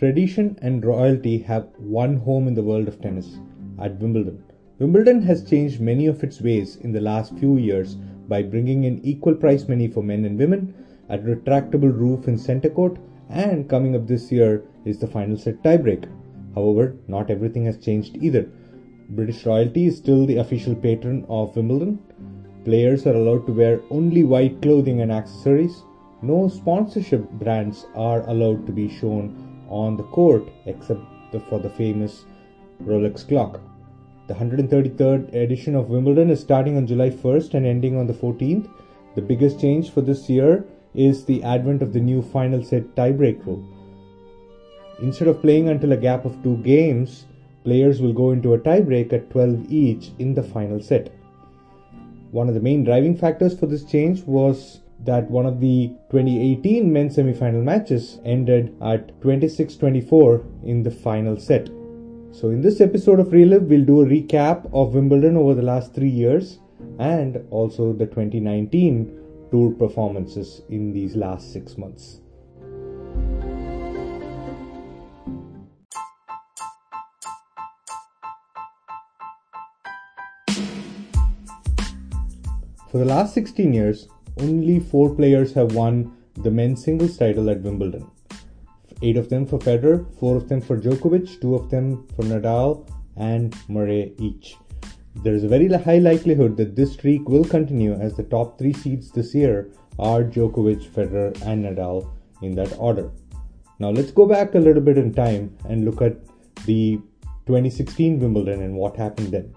Tradition and royalty have one home in the world of tennis at Wimbledon. Wimbledon has changed many of its ways in the last few years by bringing in equal prize money for men and women, a retractable roof in center court, and coming up this year is the final set tiebreak. However, not everything has changed either. British royalty is still the official patron of Wimbledon. Players are allowed to wear only white clothing and accessories. No sponsorship brands are allowed to be shown on the court except for the famous Rolex clock. The 133rd edition of Wimbledon is starting on July 1st and ending on the 14th. The biggest change for this year is the advent of the new final set tiebreak rule. Instead of playing until a gap of two games, players will go into a tiebreak at 12 each in the final set. One of the main driving factors for this change was that one of the 2018 men's semi-final matches ended at 26-24 in the final set. So, in this episode of Reliv, we'll do a recap of Wimbledon over the last three years and also the 2019 tour performances in these last six months. For the last 16 years, only four players have won the men's singles title at Wimbledon eight of them for Federer, four of them for Djokovic, two of them for Nadal and Murray each. There is a very high likelihood that this streak will continue as the top three seeds this year are Djokovic, Federer, and Nadal in that order. Now let's go back a little bit in time and look at the 2016 Wimbledon and what happened then.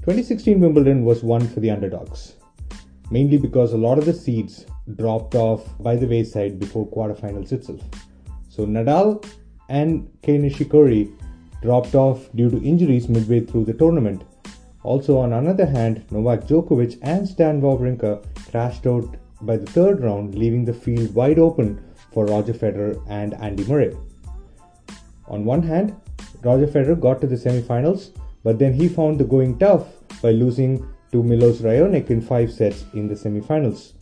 2016 Wimbledon was one for the underdogs, mainly because a lot of the seeds dropped off by the wayside before quarterfinals itself. So Nadal and Kei Nishikori dropped off due to injuries midway through the tournament. Also, on another hand, Novak Djokovic and Stan Wawrinka crashed out by the third round, leaving the field wide open for Roger Federer and Andy Murray. On one hand, Roger Federer got to the semi-finals, but then he found the going tough by losing to Milos Raonic in five sets in the semi-finals.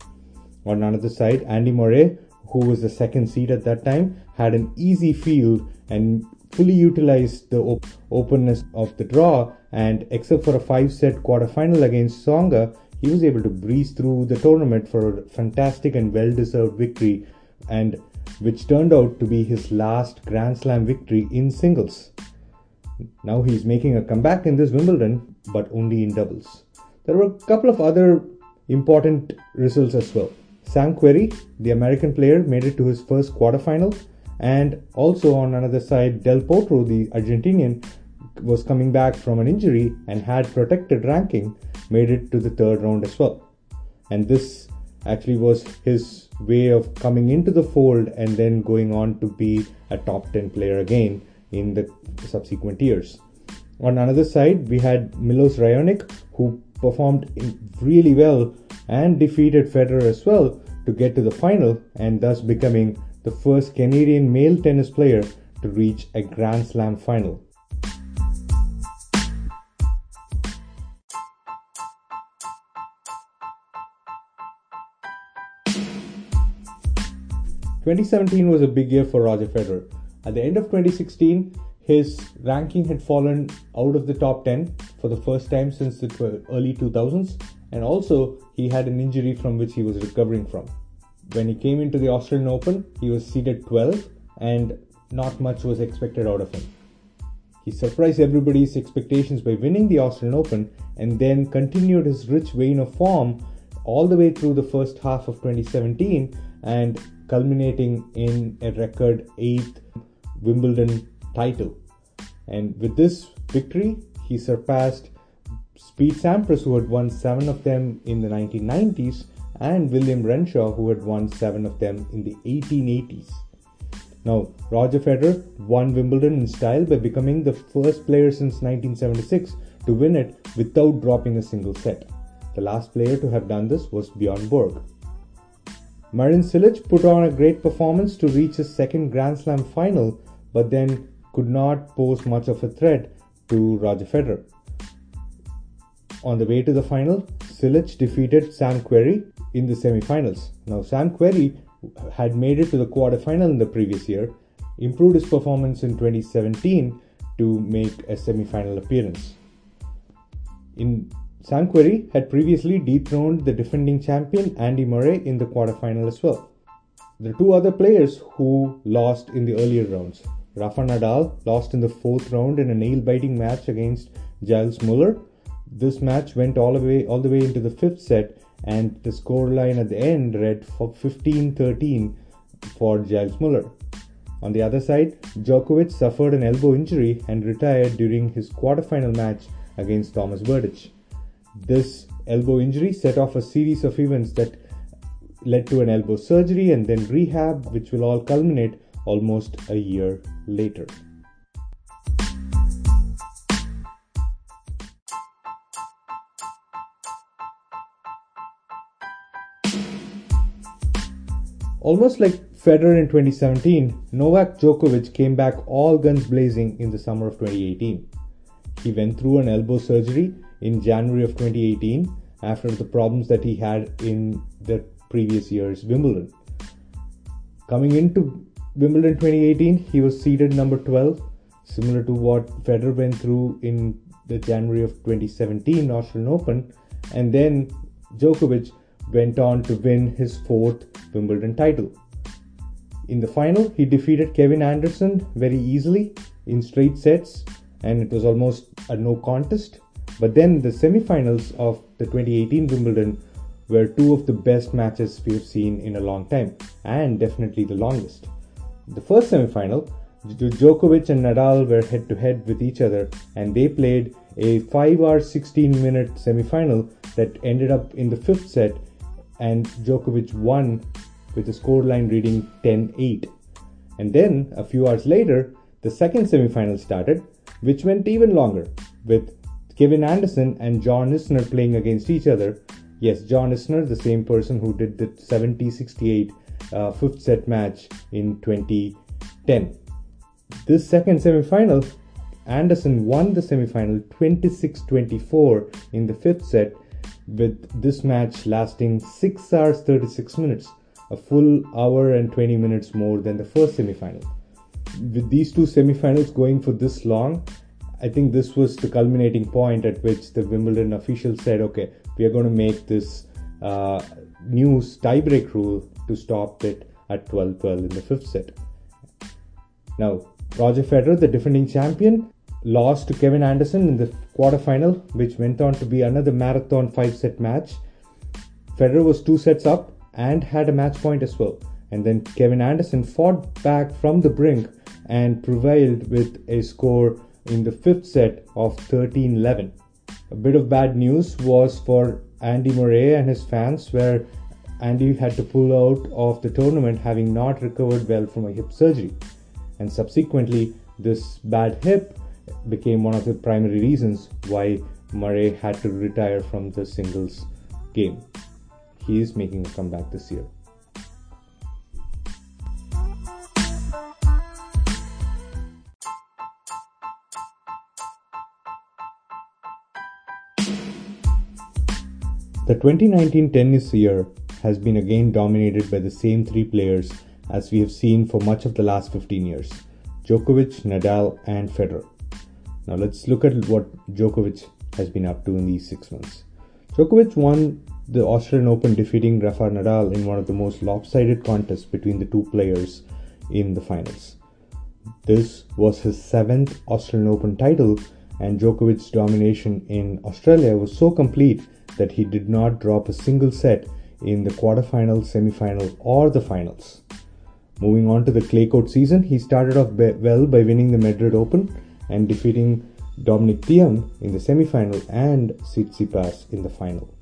On another side, Andy Murray who was the second seed at that time, had an easy field and fully utilized the op- openness of the draw. And except for a five set quarterfinal against Tsonga, he was able to breeze through the tournament for a fantastic and well deserved victory, and which turned out to be his last Grand Slam victory in singles. Now he's making a comeback in this Wimbledon, but only in doubles. There were a couple of other important results as well. Sam the American player, made it to his first quarterfinal. And also on another side, Del Potro, the Argentinian, was coming back from an injury and had protected ranking, made it to the third round as well. And this actually was his way of coming into the fold and then going on to be a top 10 player again in the subsequent years. On another side, we had Milos Raonic, who performed really well and defeated Federer as well to get to the final and thus becoming the first Canadian male tennis player to reach a Grand Slam final. Twenty seventeen was a big year for Roger Federer. At the end of 2016, his ranking had fallen out of the top 10 for the first time since the early 2000s, and also he had an injury from which he was recovering from. When he came into the Australian Open, he was seeded 12 and not much was expected out of him. He surprised everybody's expectations by winning the Australian Open and then continued his rich vein of form all the way through the first half of 2017 and culminating in a record 8th Wimbledon title. And with this victory, he surpassed Pete Sampras, who had won seven of them in the 1990s, and William Renshaw, who had won seven of them in the 1880s. Now, Roger Federer won Wimbledon in style by becoming the first player since 1976 to win it without dropping a single set. The last player to have done this was Bjorn Borg. Marin Cilic put on a great performance to reach his second Grand Slam final, but then could not pose much of a threat to Roger Federer. On the way to the final, Cilic defeated Sam Querrey in the semi-finals. Now Sam Querrey had made it to the quarterfinal in the previous year, improved his performance in 2017 to make a semi-final appearance. In Sam Querrey had previously dethroned the defending champion Andy Murray in the quarterfinal as well. The two other players who lost in the earlier rounds. Rafa Nadal lost in the fourth round in a nail-biting match against Gilles Muller. This match went all the way all the way into the fifth set, and the scoreline at the end read 15-13 for Gilles Muller. On the other side, Djokovic suffered an elbow injury and retired during his quarterfinal match against Thomas Berdych. This elbow injury set off a series of events that led to an elbow surgery and then rehab, which will all culminate almost a year later. Almost like Federer in 2017, Novak Djokovic came back all guns blazing in the summer of 2018. He went through an elbow surgery in January of 2018 after the problems that he had in the previous year's Wimbledon. Coming into Wimbledon 2018, he was seeded number 12, similar to what Federer went through in the January of 2017 Australian Open, and then Djokovic went on to win his fourth Wimbledon title. In the final, he defeated Kevin Anderson very easily in straight sets, and it was almost a no contest. But then the semifinals of the 2018 Wimbledon were two of the best matches we've seen in a long time, and definitely the longest. The first semifinal, Djokovic and Nadal were head to head with each other, and they played a 5 hour 16 minute semifinal that ended up in the fifth set and Djokovic won with a scoreline reading 10 8. And then, a few hours later, the second semifinal started, which went even longer, with Kevin Anderson and John Isner playing against each other. Yes, John Isner, the same person who did the 70 68 uh, fifth set match in 2010. This second semifinal, Anderson won the semifinal 26 24 in the fifth set with this match lasting 6 hours 36 minutes, a full hour and 20 minutes more than the first semifinal. With these two semifinals going for this long, I think this was the culminating point at which the Wimbledon officials said, okay, we are going to make this uh, new tiebreak rule to stop it at 12 12 in the fifth set. Now, Roger Federer, the defending champion, lost to Kevin Anderson in the quarterfinal, which went on to be another marathon five set match. Federer was two sets up and had a match point as well. And then Kevin Anderson fought back from the brink and prevailed with a score in the fifth set of 13 11. A bit of bad news was for Andy Murray and his fans, where Andy had to pull out of the tournament having not recovered well from a hip surgery. And subsequently, this bad hip became one of the primary reasons why Murray had to retire from the singles game. He is making a comeback this year. The 2019 tennis year has been again dominated by the same three players as we have seen for much of the last 15 years Djokovic, Nadal, and Federer. Now let's look at what Djokovic has been up to in these six months. Djokovic won the Australian Open defeating Rafa Nadal in one of the most lopsided contests between the two players in the finals. This was his seventh Australian Open title, and Djokovic's domination in Australia was so complete that he did not drop a single set in the quarterfinal, semifinal, or the finals. Moving on to the clay court season, he started off well by winning the Madrid Open and defeating Dominic Thiem in the semifinal and Tsitsipas in the final.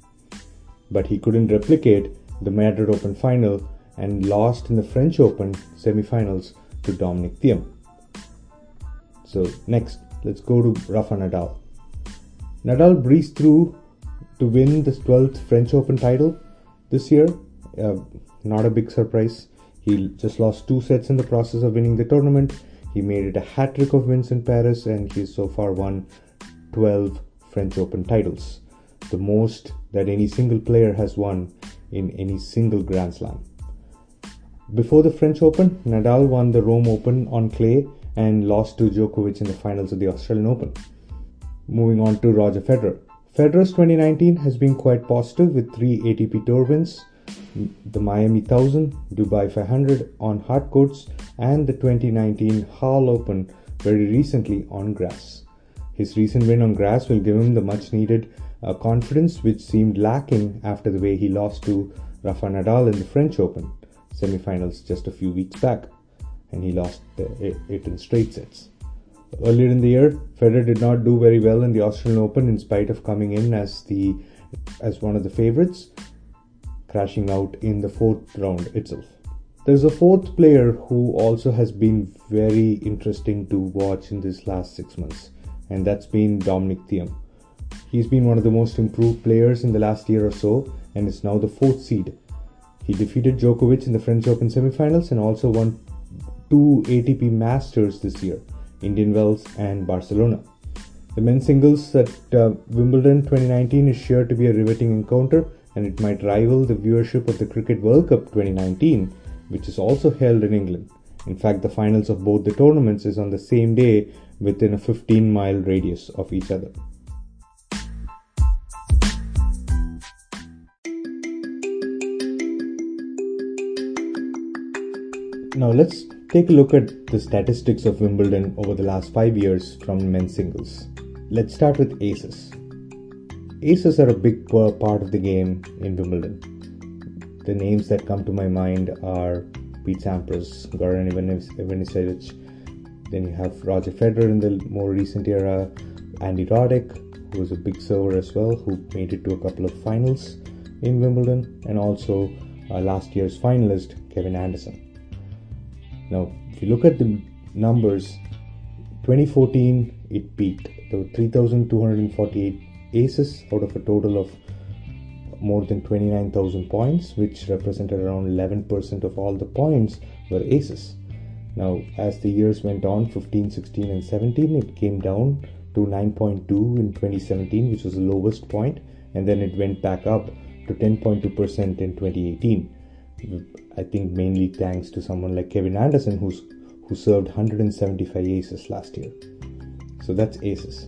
But he couldn't replicate the Madrid Open final and lost in the French Open semifinals to Dominic Thiem. So next, let's go to Rafa Nadal. Nadal breezed through to win the 12th French Open title this year. Uh, not a big surprise. He just lost two sets in the process of winning the tournament he made it a hat trick of wins in Paris and he's so far won 12 French Open titles, the most that any single player has won in any single Grand Slam. Before the French Open, Nadal won the Rome Open on clay and lost to Djokovic in the finals of the Australian Open. Moving on to Roger Federer. Federer's 2019 has been quite positive with three ATP Tour wins, the Miami 1000, Dubai 500 on hard courts, and the 2019 Halle Open very recently on grass. His recent win on grass will give him the much needed uh, confidence which seemed lacking after the way he lost to Rafa Nadal in the French Open semifinals just a few weeks back, and he lost it in straight sets. Earlier in the year, Federer did not do very well in the Australian Open in spite of coming in as the as one of the favorites, crashing out in the fourth round itself. There's a fourth player who also has been very interesting to watch in this last six months, and that's been Dominic Thiem. He's been one of the most improved players in the last year or so, and is now the fourth seed. He defeated Djokovic in the French Open semifinals and also won two ATP Masters this year. Indian Wells, and Barcelona. The men's singles at uh, Wimbledon 2019 is sure to be a riveting encounter and it might rival the viewership of the Cricket World Cup 2019, which is also held in England. In fact, the finals of both the tournaments is on the same day within a 15 mile radius of each other. Now let's take a look at the statistics of Wimbledon over the last five years from men's singles. Let's start with aces. Aces are a big part of the game in Wimbledon. The names that come to my mind are Pete Sampras, Goran Ivanisevic, then you have Roger Federer in the more recent era, Andy Roddick, who was a big server as well, who made it to a couple of finals in Wimbledon, and also uh, last year's finalist, Kevin Anderson. Now, if you look at the numbers, 2014 it peaked. There were 3,248 aces out of a total of more than 29,000 points, which represented around 11% of all the points were aces. Now, as the years went on, 15, 16, and 17, it came down to 9.2 in 2017, which was the lowest point, and then it went back up to 10.2% in 2018. I think mainly thanks to someone like Kevin Anderson, who's who served 175 aces last year. So that's aces.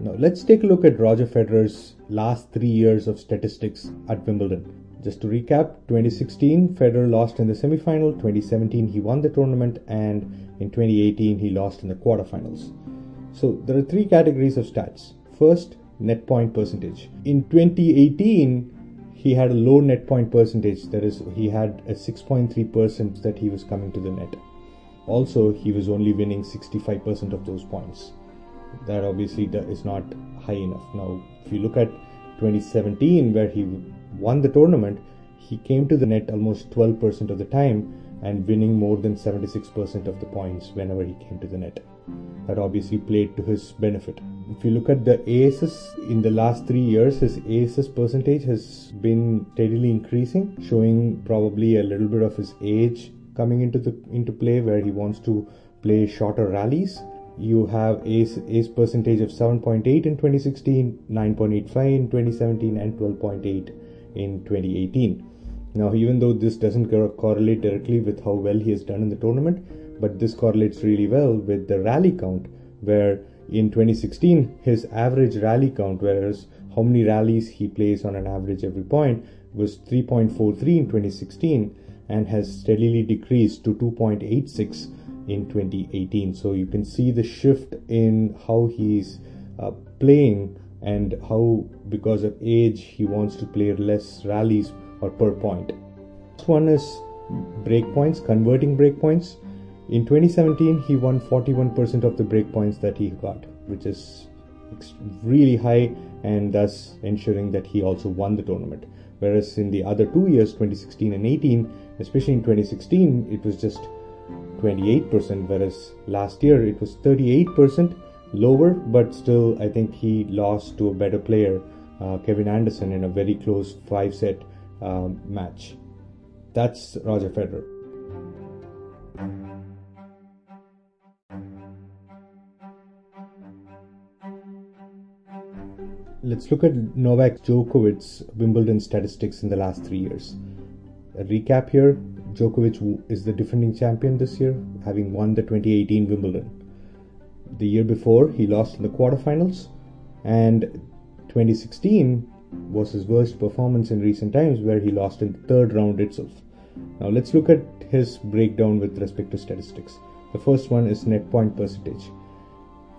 Now let's take a look at Roger Federer's last three years of statistics at Wimbledon. Just to recap, 2016 Federer lost in the semifinal, 2017 he won the tournament, and in 2018 he lost in the quarterfinals. So there are three categories of stats. First, net point percentage. In 2018, he had a low net point percentage. That is, he had a 6.3% that he was coming to the net. Also, he was only winning 65% of those points. That obviously is not high enough. Now, if you look at 2017, where he won the tournament, he came to the net almost 12% of the time and winning more than 76% of the points whenever he came to the net that obviously played to his benefit. If you look at the aces in the last three years, his aces percentage has been steadily increasing, showing probably a little bit of his age coming into the into play where he wants to play shorter rallies. You have ace ace percentage of 7.8 in 2016, 9.85 in 2017, and 12.8 in 2018. Now, even though this doesn't correlate directly with how well he has done in the tournament, but this correlates really well with the rally count, where in 2016 his average rally count, whereas how many rallies he plays on an average every point, was 3.43 in 2016 and has steadily decreased to 2.86 in 2018. So you can see the shift in how he's uh, playing and how, because of age, he wants to play less rallies or per point. This one is breakpoints, converting breakpoints. In 2017, he won 41% of the breakpoints that he got, which is really high and thus ensuring that he also won the tournament. Whereas in the other two years, 2016 and 18, especially in 2016, it was just 28%, whereas last year it was 38% lower, but still, I think he lost to a better player, uh, Kevin Anderson, in a very close five set uh, match. That's Roger Federer. Let's look at Novak Djokovic's Wimbledon statistics in the last three years. A recap here Djokovic is the defending champion this year, having won the 2018 Wimbledon. The year before, he lost in the quarterfinals, and 2016 was his worst performance in recent times, where he lost in the third round itself. Now, let's look at his breakdown with respect to statistics. The first one is net point percentage.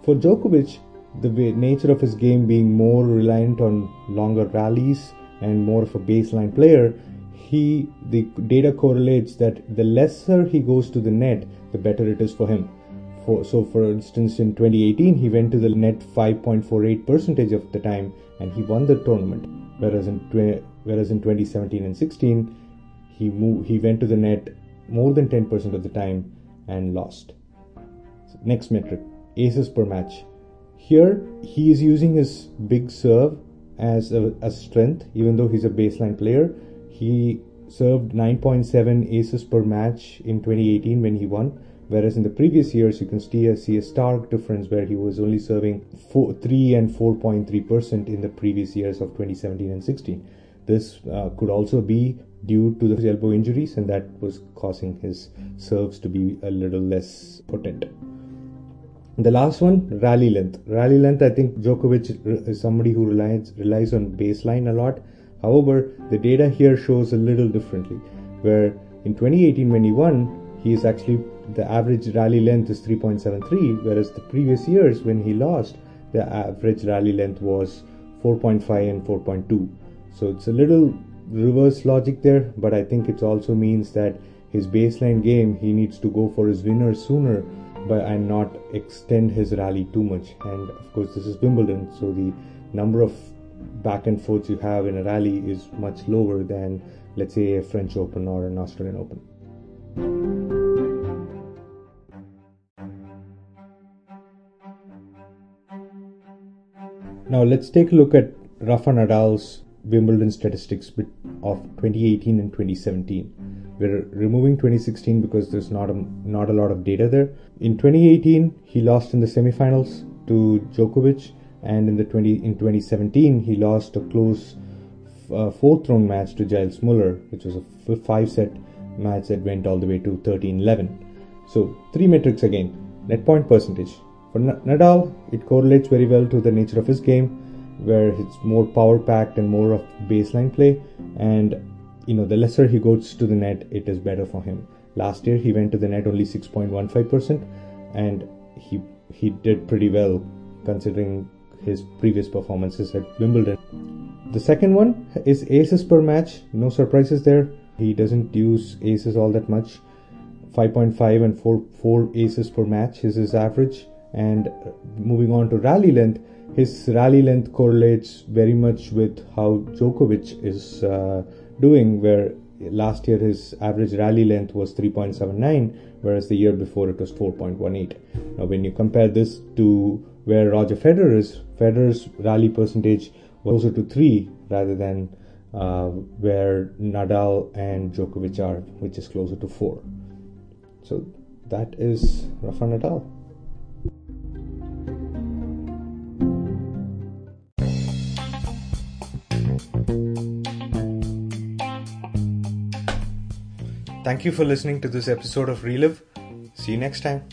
For Djokovic, the nature of his game being more reliant on longer rallies and more of a baseline player, he the data correlates that the lesser he goes to the net, the better it is for him. For, so, for instance, in 2018, he went to the net 5.48 percentage of the time, and he won the tournament. Whereas in whereas in 2017 and 16, he moved, he went to the net more than 10% of the time and lost. Next metric, aces per match. Here, he is using his big serve as a, a strength, even though he's a baseline player. He served 9.7 aces per match in 2018 when he won, whereas in the previous years, you can see a, see a stark difference where he was only serving four, 3 and 4.3% in the previous years of 2017 and 16. This uh, could also be due to the elbow injuries, and that was causing his serves to be a little less potent. The last one, rally length. Rally length, I think Djokovic is somebody who relies relies on baseline a lot. However, the data here shows a little differently. Where in 2018, when he won, he is actually the average rally length is 3.73, whereas the previous years when he lost, the average rally length was 4.5 and 4.2. So it's a little reverse logic there, but I think it also means that his baseline game he needs to go for his winner sooner but and not extend his rally too much. And of course, this is Wimbledon, so the number of back and forths you have in a rally is much lower than, let's say, a French Open or an Australian Open. Now let's take a look at Rafa Nadal's Wimbledon statistics of 2018 and 2017. We're removing 2016 because there's not a, not a lot of data there. In 2018, he lost in the semifinals to Djokovic, and in the 20 in 2017 he lost a close uh, fourth round match to Gilles Muller, which was a five set match that went all the way to 13-11. So three metrics again: net point percentage. For Nadal, it correlates very well to the nature of his game, where it's more power packed and more of baseline play, and you know, the lesser he goes to the net, it is better for him. Last year he went to the net only 6.15%, and he he did pretty well considering his previous performances at Wimbledon. The second one is aces per match. No surprises there. He doesn't use aces all that much. 5.5 and 4 4 aces per match is his average. And moving on to rally length, his rally length correlates very much with how Djokovic is uh, doing, where last year his average rally length was 3.79, whereas the year before it was 4.18. Now, when you compare this to where Roger Federer is, Federer's rally percentage was closer to 3 rather than uh, where Nadal and Djokovic are, which is closer to 4. So that is Rafa Nadal. Thank you for listening to this episode of Reliv. See you next time.